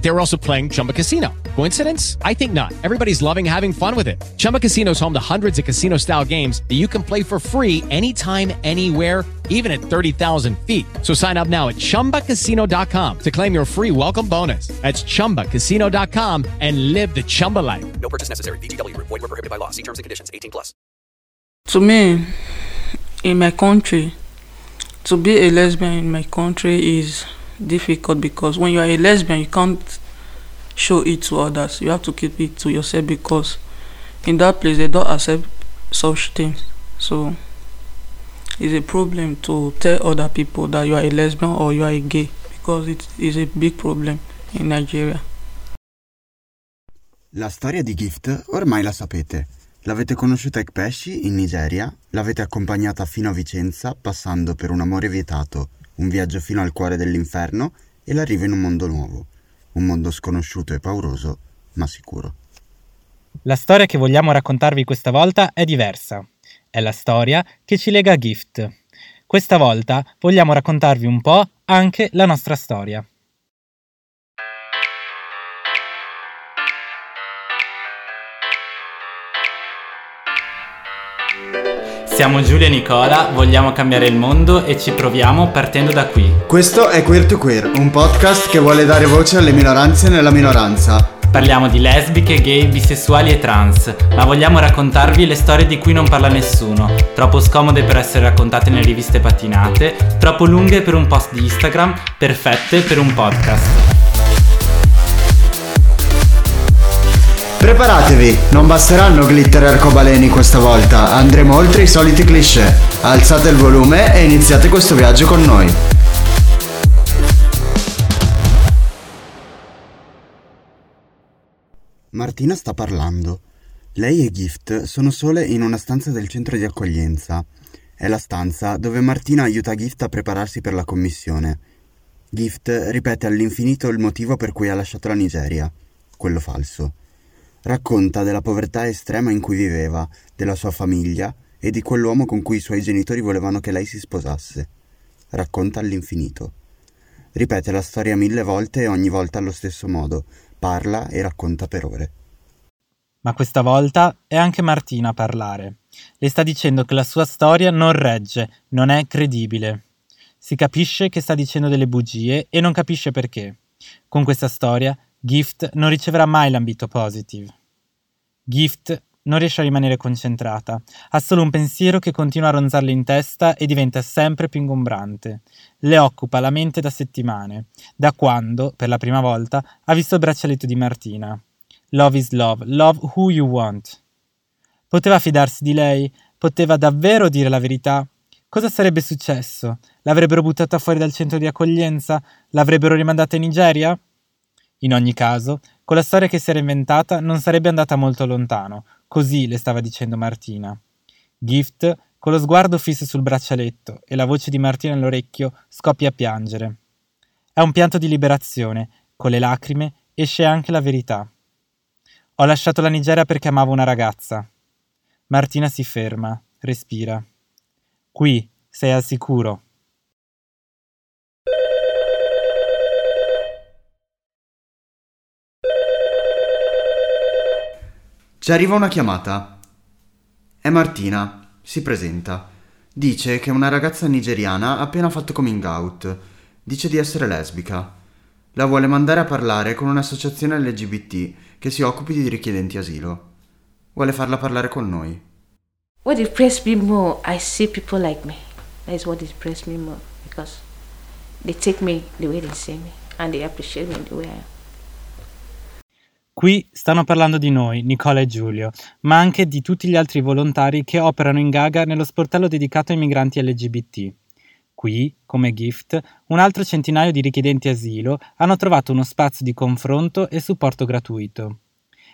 They were also playing Chumba Casino. Coincidence? I think not. Everybody's loving having fun with it. Chumba Casino is home to hundreds of casino style games that you can play for free anytime, anywhere, even at 30,000 feet. So sign up now at chumbacasino.com to claim your free welcome bonus. That's chumbacasino.com and live the Chumba life. No purchase necessary. VGW Group. Void were prohibited by law. See terms and conditions. 18 plus. To me, in my country, to be a lesbian in my country is difficult because when you are a lesbian, you can't show it to others. You have to keep it to yourself because in that place they don't accept such things. So it's a problem to tell other people that you are a lesbian or you are a gay because it is a big problem in Nigeria. La storia di Gift ormai la sapete. L'avete conosciuta a Ekpeshi, in Nigeria, l'avete accompagnata fino a Vicenza, passando per un amore vietato, un viaggio fino al cuore dell'inferno e l'arrivo in un mondo nuovo. Un mondo sconosciuto e pauroso, ma sicuro. La storia che vogliamo raccontarvi questa volta è diversa. È la storia che ci lega a Gift. Questa volta vogliamo raccontarvi un po' anche la nostra storia. Siamo Giulia e Nicola, vogliamo cambiare il mondo e ci proviamo partendo da qui. Questo è Queer to Queer, un podcast che vuole dare voce alle minoranze nella minoranza. Parliamo di lesbiche, gay, bisessuali e trans, ma vogliamo raccontarvi le storie di cui non parla nessuno, troppo scomode per essere raccontate nelle riviste patinate, troppo lunghe per un post di Instagram, perfette per un podcast. Preparatevi, non basteranno glitter arcobaleni questa volta, andremo oltre i soliti cliché. Alzate il volume e iniziate questo viaggio con noi. Martina sta parlando. Lei e Gift sono sole in una stanza del centro di accoglienza. È la stanza dove Martina aiuta Gift a prepararsi per la commissione. Gift ripete all'infinito il motivo per cui ha lasciato la Nigeria, quello falso. Racconta della povertà estrema in cui viveva, della sua famiglia e di quell'uomo con cui i suoi genitori volevano che lei si sposasse. Racconta all'infinito. Ripete la storia mille volte e ogni volta allo stesso modo, parla e racconta per ore. Ma questa volta è anche Martina a parlare. Le sta dicendo che la sua storia non regge, non è credibile. Si capisce che sta dicendo delle bugie e non capisce perché. Con questa storia Gift non riceverà mai l'ambito positive. Gift non riesce a rimanere concentrata, ha solo un pensiero che continua a ronzarle in testa e diventa sempre più ingombrante. Le occupa la mente da settimane, da quando, per la prima volta, ha visto il braccialetto di Martina. Love is love, love who you want. Poteva fidarsi di lei? Poteva davvero dire la verità? Cosa sarebbe successo? L'avrebbero buttata fuori dal centro di accoglienza? L'avrebbero rimandata in Nigeria? In ogni caso, con la storia che si era inventata non sarebbe andata molto lontano, così le stava dicendo Martina. Gift, con lo sguardo fisso sul braccialetto e la voce di Martina all'orecchio, scoppia a piangere. È un pianto di liberazione, con le lacrime esce anche la verità. Ho lasciato la Nigeria perché amavo una ragazza. Martina si ferma, respira. Qui sei al sicuro. Ci arriva una chiamata. È Martina, si presenta. Dice che una ragazza nigeriana ha appena fatto coming out. Dice di essere lesbica. La vuole mandare a parlare con un'associazione LGBT che si occupi di richiedenti asilo. Vuole farla parlare con noi. What impressed me more, I see people like me. That is what impressed me more because they take me the way they see me and they appreciate me the way I am. Qui stanno parlando di noi, Nicola e Giulio, ma anche di tutti gli altri volontari che operano in Gaga nello sportello dedicato ai migranti LGBT. Qui, come gift, un altro centinaio di richiedenti asilo hanno trovato uno spazio di confronto e supporto gratuito.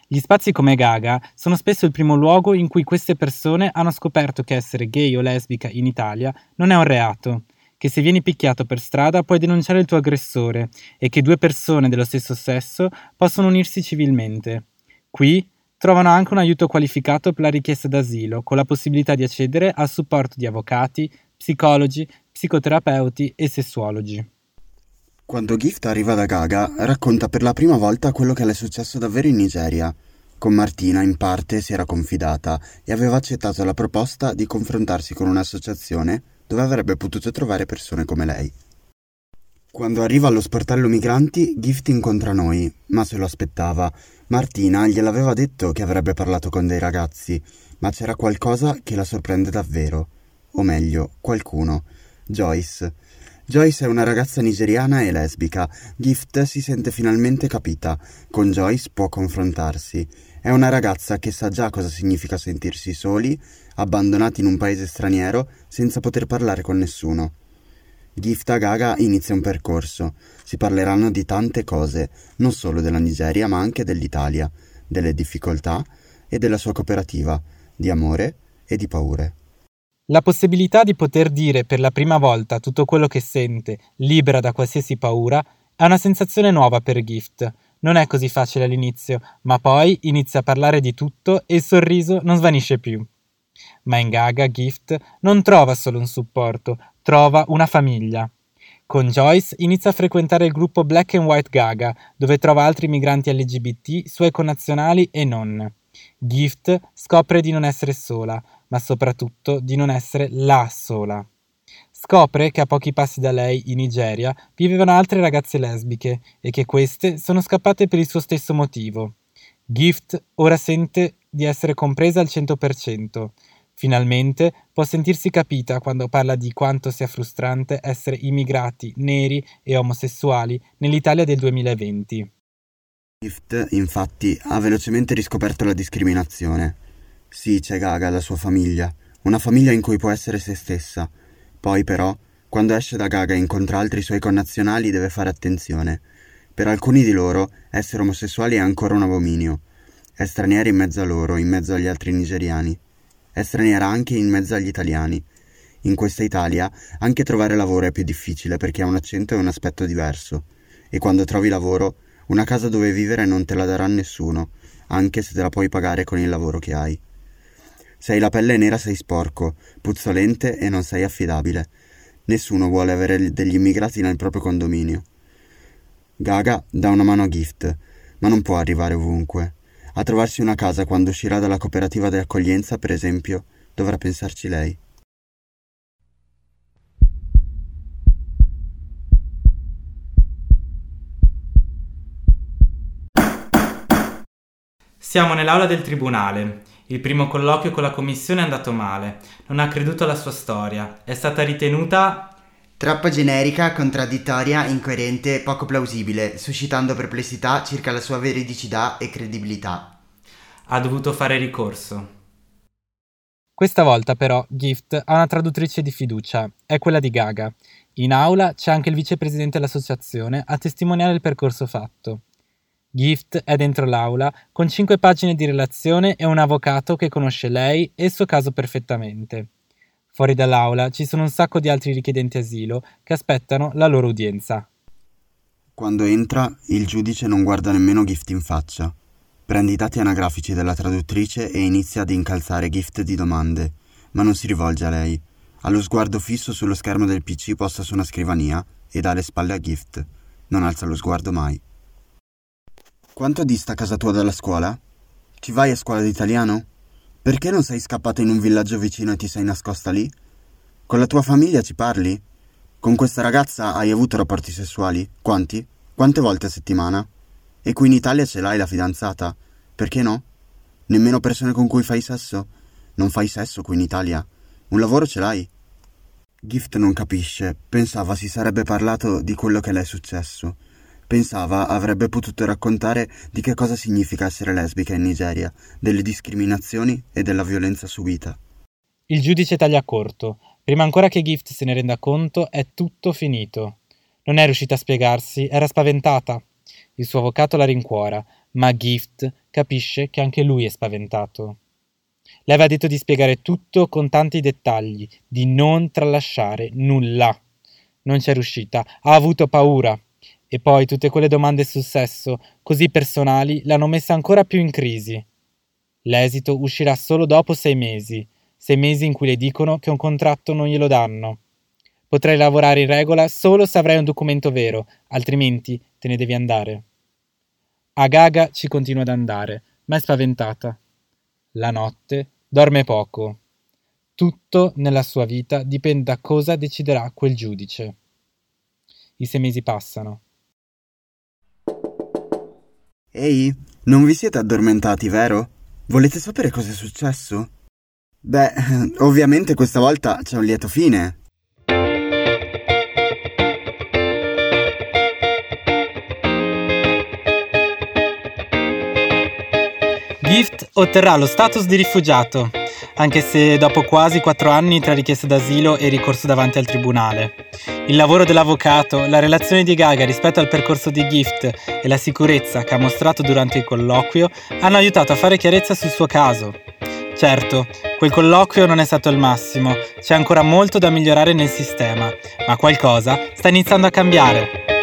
Gli spazi come Gaga sono spesso il primo luogo in cui queste persone hanno scoperto che essere gay o lesbica in Italia non è un reato, che se vieni picchiato per strada puoi denunciare il tuo aggressore e che due persone dello stesso sesso possono unirsi civilmente. Qui trovano anche un aiuto qualificato per la richiesta d'asilo, con la possibilità di accedere al supporto di avvocati, psicologi, psicoterapeuti e sessuologi. Quando Gift arriva da Gaga, racconta per la prima volta quello che le è successo davvero in Nigeria. Con Martina in parte si era confidata e aveva accettato la proposta di confrontarsi con un'associazione dove avrebbe potuto trovare persone come lei. Quando arriva allo sportello migranti, Gift incontra noi, ma se lo aspettava. Martina gliel'aveva detto che avrebbe parlato con dei ragazzi, ma c'era qualcosa che la sorprende davvero. O meglio, qualcuno. Joyce. Joyce è una ragazza nigeriana e lesbica. Gift si sente finalmente capita. Con Joyce può confrontarsi. È una ragazza che sa già cosa significa sentirsi soli, abbandonati in un paese straniero, senza poter parlare con nessuno. Gift a Gaga inizia un percorso. Si parleranno di tante cose, non solo della Nigeria, ma anche dell'Italia, delle difficoltà e della sua cooperativa, di amore e di paure. La possibilità di poter dire per la prima volta tutto quello che sente, libera da qualsiasi paura, è una sensazione nuova per Gift. Non è così facile all'inizio, ma poi inizia a parlare di tutto e il sorriso non svanisce più. Ma in Gaga Gift non trova solo un supporto, trova una famiglia. Con Joyce inizia a frequentare il gruppo Black and White Gaga, dove trova altri migranti LGBT, suoi connazionali e non. Gift scopre di non essere sola, ma soprattutto di non essere la sola. Scopre che a pochi passi da lei, in Nigeria, vivevano altre ragazze lesbiche e che queste sono scappate per il suo stesso motivo. Gift ora sente di essere compresa al 100%. Finalmente può sentirsi capita quando parla di quanto sia frustrante essere immigrati, neri e omosessuali nell'Italia del 2020. Gift, infatti, ha velocemente riscoperto la discriminazione. Sì, c'è Gaga, la sua famiglia, una famiglia in cui può essere se stessa. Poi, però, quando esce da Gaga e incontra altri suoi connazionali deve fare attenzione. Per alcuni di loro, essere omosessuali è ancora un abominio. È straniera in mezzo a loro, in mezzo agli altri nigeriani. È straniera anche in mezzo agli italiani. In questa Italia anche trovare lavoro è più difficile perché ha un accento e un aspetto diverso. E quando trovi lavoro, una casa dove vivere non te la darà nessuno, anche se te la puoi pagare con il lavoro che hai. Se hai la pelle nera sei sporco, puzzolente e non sei affidabile. Nessuno vuole avere degli immigrati nel proprio condominio. Gaga dà una mano a Gift, ma non può arrivare ovunque. A trovarsi una casa quando uscirà dalla cooperativa di accoglienza, per esempio, dovrà pensarci lei. Siamo nell'aula del tribunale. Il primo colloquio con la commissione è andato male. Non ha creduto alla sua storia. È stata ritenuta Troppo generica, contraddittoria, incoerente, poco plausibile, suscitando perplessità circa la sua veridicità e credibilità. ha dovuto fare ricorso. Questa volta però Gift ha una traduttrice di fiducia, è quella di Gaga. In aula c'è anche il vicepresidente dell'associazione a testimoniare il percorso fatto. Gift è dentro l'aula con cinque pagine di relazione e un avvocato che conosce lei e il suo caso perfettamente. Fuori dall'aula ci sono un sacco di altri richiedenti asilo che aspettano la loro udienza. Quando entra, il giudice non guarda nemmeno Gift in faccia. Prende i dati anagrafici della traduttrice e inizia ad incalzare Gift di domande, ma non si rivolge a lei. Ha lo sguardo fisso sullo schermo del PC posto su una scrivania e dà le spalle a Gift. Non alza lo sguardo mai. Quanto dista casa tua dalla scuola? Ci vai a scuola di italiano? Perché non sei scappata in un villaggio vicino e ti sei nascosta lì? Con la tua famiglia ci parli? Con questa ragazza hai avuto rapporti sessuali? Quanti? Quante volte a settimana? E qui in Italia ce l'hai la fidanzata? Perché no? Nemmeno persone con cui fai sesso? Non fai sesso qui in Italia? Un lavoro ce l'hai? Gift non capisce, pensava si sarebbe parlato di quello che le è successo. Pensava avrebbe potuto raccontare di che cosa significa essere lesbica in Nigeria, delle discriminazioni e della violenza subita. Il giudice taglia corto. Prima ancora che Gift se ne renda conto, è tutto finito. Non è riuscita a spiegarsi, era spaventata. Il suo avvocato la rincuora, ma Gift capisce che anche lui è spaventato. Le aveva detto di spiegare tutto con tanti dettagli, di non tralasciare nulla. Non c'è riuscita, ha avuto paura. E poi tutte quelle domande sul sesso, così personali, l'hanno messa ancora più in crisi. L'esito uscirà solo dopo sei mesi, sei mesi in cui le dicono che un contratto non glielo danno. Potrai lavorare in regola solo se avrai un documento vero, altrimenti te ne devi andare. A Gaga ci continua ad andare, ma è spaventata. La notte dorme poco. Tutto nella sua vita dipende da cosa deciderà quel giudice. I sei mesi passano. Ehi, non vi siete addormentati, vero? Volete sapere cosa è successo? Beh, ovviamente questa volta c'è un lieto fine. Gift otterrà lo status di rifugiato, anche se dopo quasi quattro anni tra richiesta d'asilo e ricorso davanti al tribunale. Il lavoro dell'avvocato, la relazione di Gaga rispetto al percorso di Gift e la sicurezza che ha mostrato durante il colloquio hanno aiutato a fare chiarezza sul suo caso. Certo, quel colloquio non è stato il massimo, c'è ancora molto da migliorare nel sistema, ma qualcosa sta iniziando a cambiare.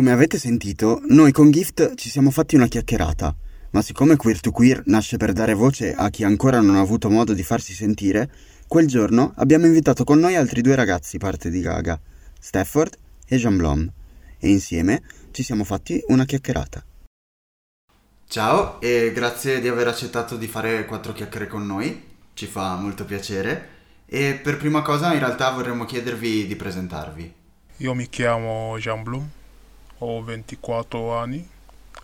Come avete sentito, noi con Gift ci siamo fatti una chiacchierata, ma siccome Queer to Queer nasce per dare voce a chi ancora non ha avuto modo di farsi sentire, quel giorno abbiamo invitato con noi altri due ragazzi parte di Gaga, Stafford e Jean Blom, e insieme ci siamo fatti una chiacchierata. Ciao e grazie di aver accettato di fare quattro chiacchiere con noi, ci fa molto piacere. E per prima cosa in realtà vorremmo chiedervi di presentarvi. Io mi chiamo Jean Blum, ho 24 anni,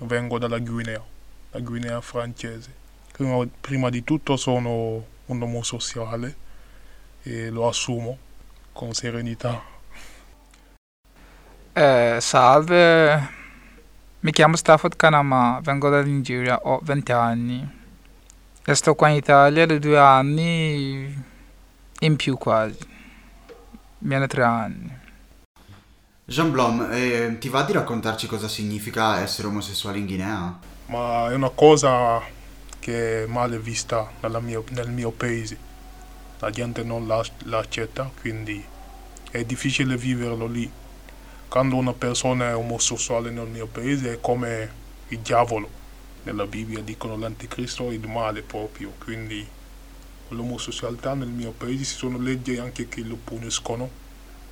vengo dalla Guinea, la Guinea francese. Prima, prima di tutto sono un omosessuale e lo assumo con serenità. Eh, salve, mi chiamo Stafford Kanama, vengo dalla Nigeria, ho 20 anni. E sto qua in Italia da due anni in più quasi, meno tre anni. Jean Blom, eh, ti va di raccontarci cosa significa essere omosessuale in Guinea? Ma è una cosa che è male vista mio- nel mio paese. La gente non la, la accetta, quindi è difficile viverlo lì. Quando una persona è omosessuale nel mio paese è come il diavolo. Nella Bibbia dicono l'anticristo è il male proprio, quindi l'omosessualità nel mio paese ci sono leggi anche che lo puniscono.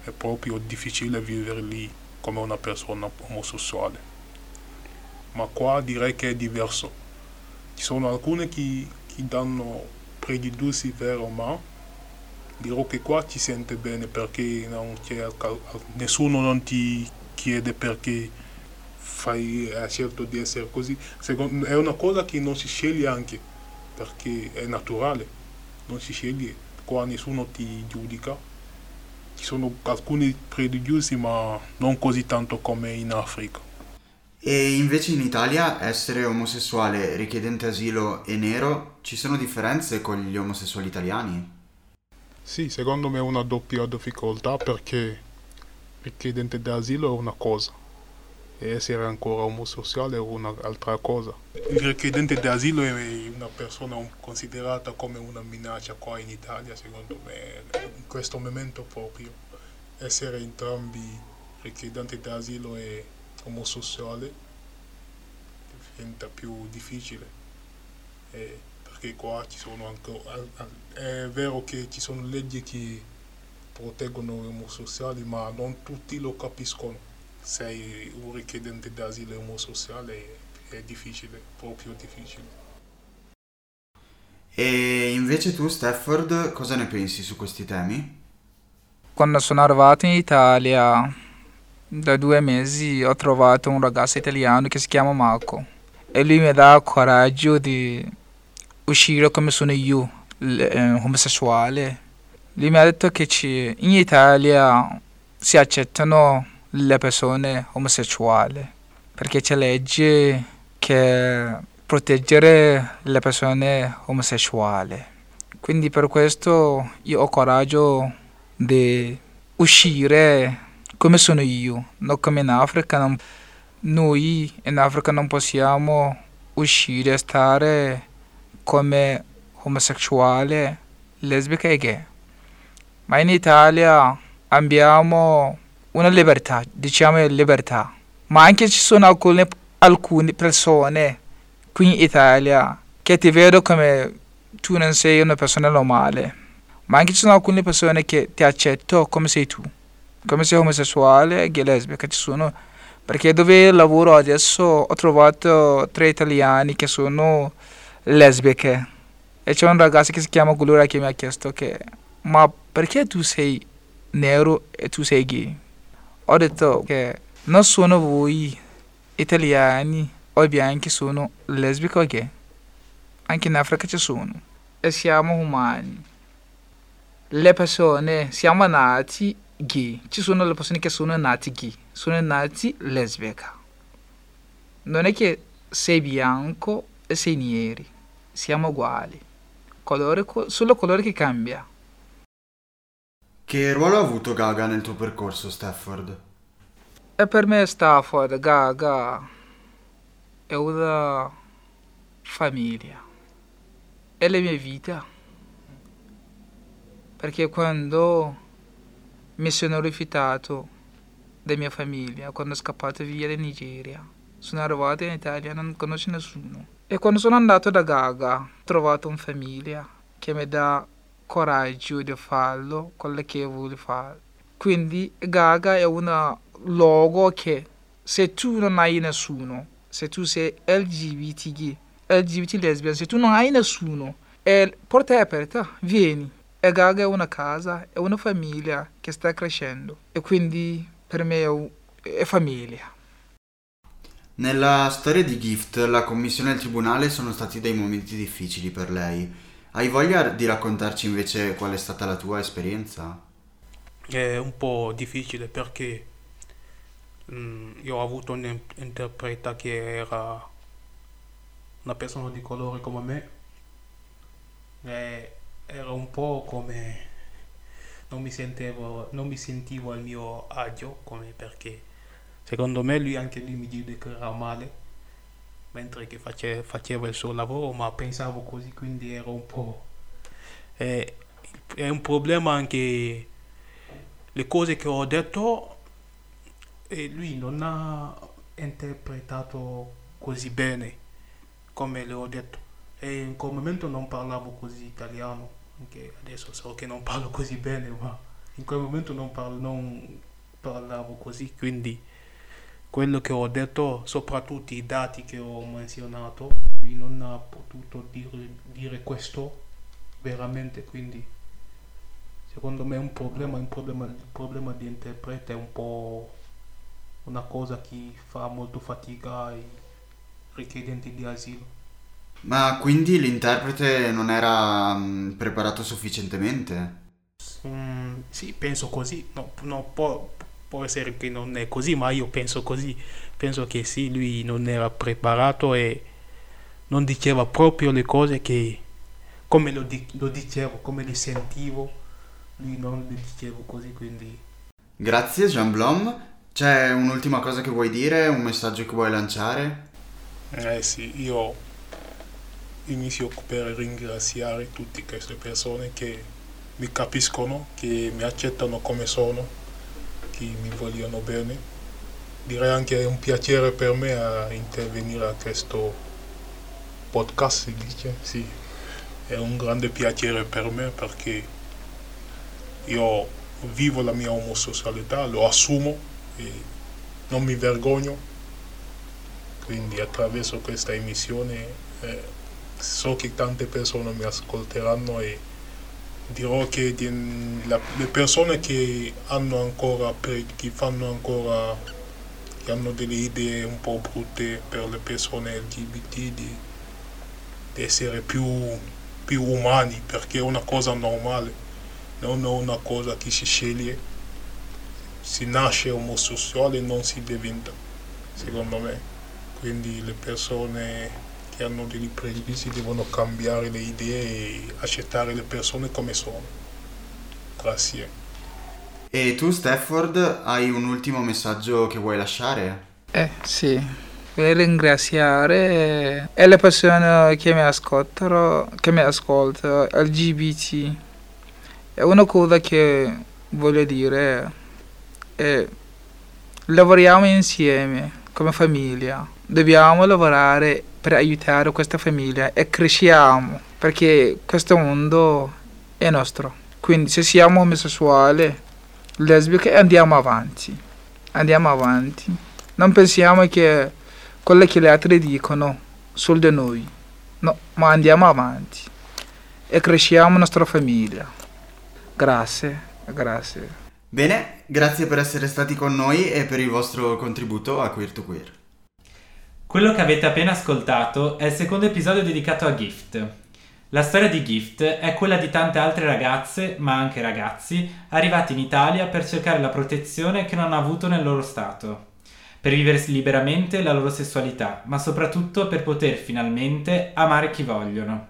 È proprio difficile vivere lì come una persona omosessuale. Ma qua direi che è diverso. Ci sono alcune che, che danno pregiudizi vero, ma dirò che qua ci sente bene perché non c'è, nessuno non ti chiede perché fai, hai scelto di essere così. Secondo, è una cosa che non si sceglie anche perché è naturale, non si sceglie, qua nessuno ti giudica. Ci sono alcuni pregiudizi ma non così tanto come in Africa. E invece in Italia essere omosessuale, richiedente asilo e nero, ci sono differenze con gli omosessuali italiani? Sì, secondo me è una doppia difficoltà perché richiedente d'asilo è una cosa essere ancora omosessuale è un'altra cosa. Il richiedente d'asilo è una persona considerata come una minaccia qua in Italia, secondo me, in questo momento proprio. Essere entrambi richiedenti d'asilo e omosessuale diventa più difficile. E perché qua ci sono anche è vero che ci sono leggi che proteggono gli omosessuali ma non tutti lo capiscono sei un richiedente d'asilo omosessuale è difficile proprio difficile E invece tu Stafford cosa ne pensi su questi temi? Quando sono arrivato in Italia da due mesi ho trovato un ragazzo italiano che si chiama Marco e lui mi dà coraggio di uscire come sono io, l- eh, omosessuale. Lui mi ha detto che ci- in Italia si accettano le persone omosessuali perché c'è legge che proteggere le persone omosessuali. Quindi per questo io ho coraggio di uscire come sono io, non come in Africa. non- noi in Africa non possiamo uscire e stare come omosessuale, lesbica e gay. Ma in Italia abbiamo una libertà, diciamo libertà, ma anche ci sono alcune, alcune persone qui in Italia che ti vedono come tu non sei una persona normale, ma anche ci sono alcune persone che ti accettano come sei tu, come sei omosessuale, gay, lesbica, ci sono. Perché dove lavoro adesso ho trovato tre italiani che sono lesbiche. E c'è un ragazzo che si chiama Gloria che mi ha chiesto che ma perché tu sei nero e tu sei gay? Ho detto che non sono voi italiani o bianchi sono lesbiche o gay. Anche in Africa ci sono. E siamo umani. Le persone siamo nati gay. Ci sono le persone che sono nati gay, sono nati lesbica. Non è che sei bianco e sei neri. Siamo uguali. Colore, solo colore che cambia. Che ruolo ha avuto Gaga nel tuo percorso, Stafford? E per me Stafford, Gaga, è una famiglia. È la mia vita. Perché quando mi sono rifiutato della mia famiglia, quando scappato via da Nigeria, sono arrivato in Italia, non conosco nessuno. E quando sono andato da Gaga, ho trovato una famiglia che mi dà coraggio di farlo, quello che vuole fare. Quindi Gaga è un luogo che se tu non hai nessuno, se tu sei LGBT, LGBT lesbian, se tu non hai nessuno, e porta è aperta, vieni. E Gaga è una casa, è una famiglia che sta crescendo e quindi per me è, è famiglia. Nella storia di Gift, la commissione e il tribunale sono stati dei momenti difficili per lei. Hai voglia di raccontarci invece qual è stata la tua esperienza? È un po' difficile perché mm, io ho avuto un'interpreta che era una persona di colore come me e era un po' come non mi sentivo, non mi sentivo al mio agio come perché secondo me lui anche lui mi dice che era male mentre che face, faceva il suo lavoro ma pensavo così quindi ero un po' eh, è un problema anche le cose che ho detto e lui non ha interpretato così bene come le ho detto. E in quel momento non parlavo così italiano anche adesso so che non parlo così bene ma in quel momento non, parlo, non parlavo così quindi quello che ho detto soprattutto i dati che ho menzionato lui non ha potuto dire, dire questo veramente quindi secondo me è un problema, un problema il problema di interprete è un po' una cosa che fa molto fatica ai richiedenti di asilo ma quindi l'interprete non era preparato sufficientemente? Mm, sì, penso così. No, no, può, può, essere che non è così, ma io penso così. Penso che sì, lui non era preparato e non diceva proprio le cose che come lo, di, lo dicevo, come le sentivo, lui non le dicevo così, quindi... Grazie Jean Blom. C'è un'ultima cosa che vuoi dire, un messaggio che vuoi lanciare? Eh sì, io inizio per ringraziare tutte queste persone che mi capiscono, che mi accettano come sono, che mi vogliono bene. Direi anche è un piacere per me a intervenire a questo podcast, si dice, sì. È un grande piacere per me perché io vivo la mia omosessualità, lo assumo e non mi vergogno. Quindi attraverso questa emissione eh, so che tante persone mi ascolteranno e dirò che la, le persone che hanno ancora, che fanno ancora, che hanno delle idee un po' brutte per le persone LGBT di, di essere più, più umani perché è una cosa normale, non è una cosa che si sceglie, si nasce omosessuale e non si diventa, secondo me. Quindi le persone che hanno dei pregiudizi devono cambiare le idee e accettare le persone come sono. Grazie. E tu Stafford hai un ultimo messaggio che vuoi lasciare? Eh sì, per ringraziare le persone che mi ascoltano, che mi ascoltano, LGBT. È una cosa che voglio dire è lavoriamo insieme come famiglia. Dobbiamo lavorare per aiutare questa famiglia e cresciamo perché questo mondo è nostro. Quindi se siamo omosessuali, lesbiche, andiamo avanti. Andiamo avanti. Non pensiamo che quello che gli altri dicono sul di noi. No, ma andiamo avanti e cresciamo la nostra famiglia. Grazie, grazie. Bene, grazie per essere stati con noi e per il vostro contributo a Queer to Queer. Quello che avete appena ascoltato è il secondo episodio dedicato a Gift. La storia di Gift è quella di tante altre ragazze, ma anche ragazzi, arrivati in Italia per cercare la protezione che non hanno avuto nel loro stato, per vivere liberamente la loro sessualità, ma soprattutto per poter finalmente amare chi vogliono.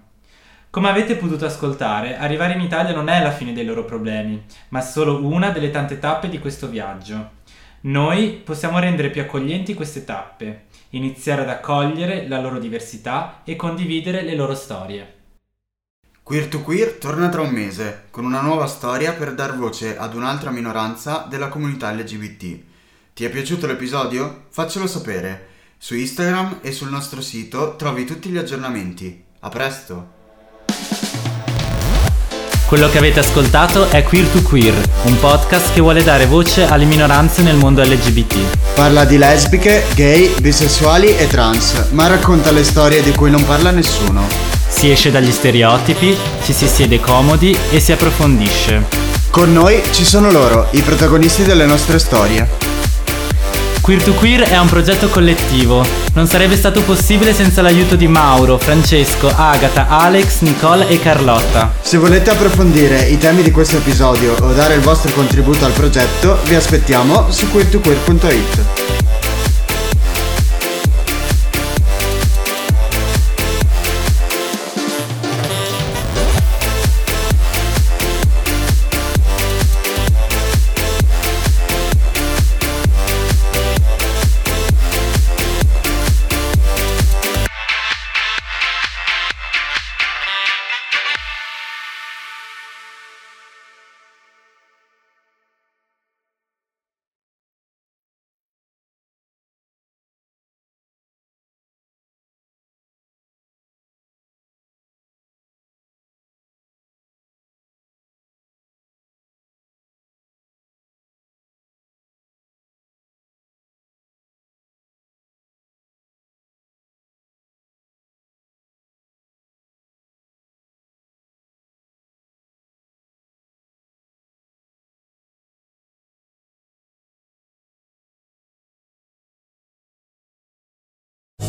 Come avete potuto ascoltare, arrivare in Italia non è la fine dei loro problemi, ma solo una delle tante tappe di questo viaggio. Noi possiamo rendere più accoglienti queste tappe, iniziare ad accogliere la loro diversità e condividere le loro storie. Queer to Queer torna tra un mese con una nuova storia per dar voce ad un'altra minoranza della comunità LGBT. Ti è piaciuto l'episodio? Faccelo sapere. Su Instagram e sul nostro sito trovi tutti gli aggiornamenti. A presto! Quello che avete ascoltato è Queer to Queer, un podcast che vuole dare voce alle minoranze nel mondo LGBT. Parla di lesbiche, gay, bisessuali e trans, ma racconta le storie di cui non parla nessuno. Si esce dagli stereotipi, ci si siede comodi e si approfondisce. Con noi ci sono loro, i protagonisti delle nostre storie. Queer to Queer è un progetto collettivo. Non sarebbe stato possibile senza l'aiuto di Mauro, Francesco, Agata, Alex, Nicole e Carlotta. Se volete approfondire i temi di questo episodio o dare il vostro contributo al progetto, vi aspettiamo su queertoqueer.it.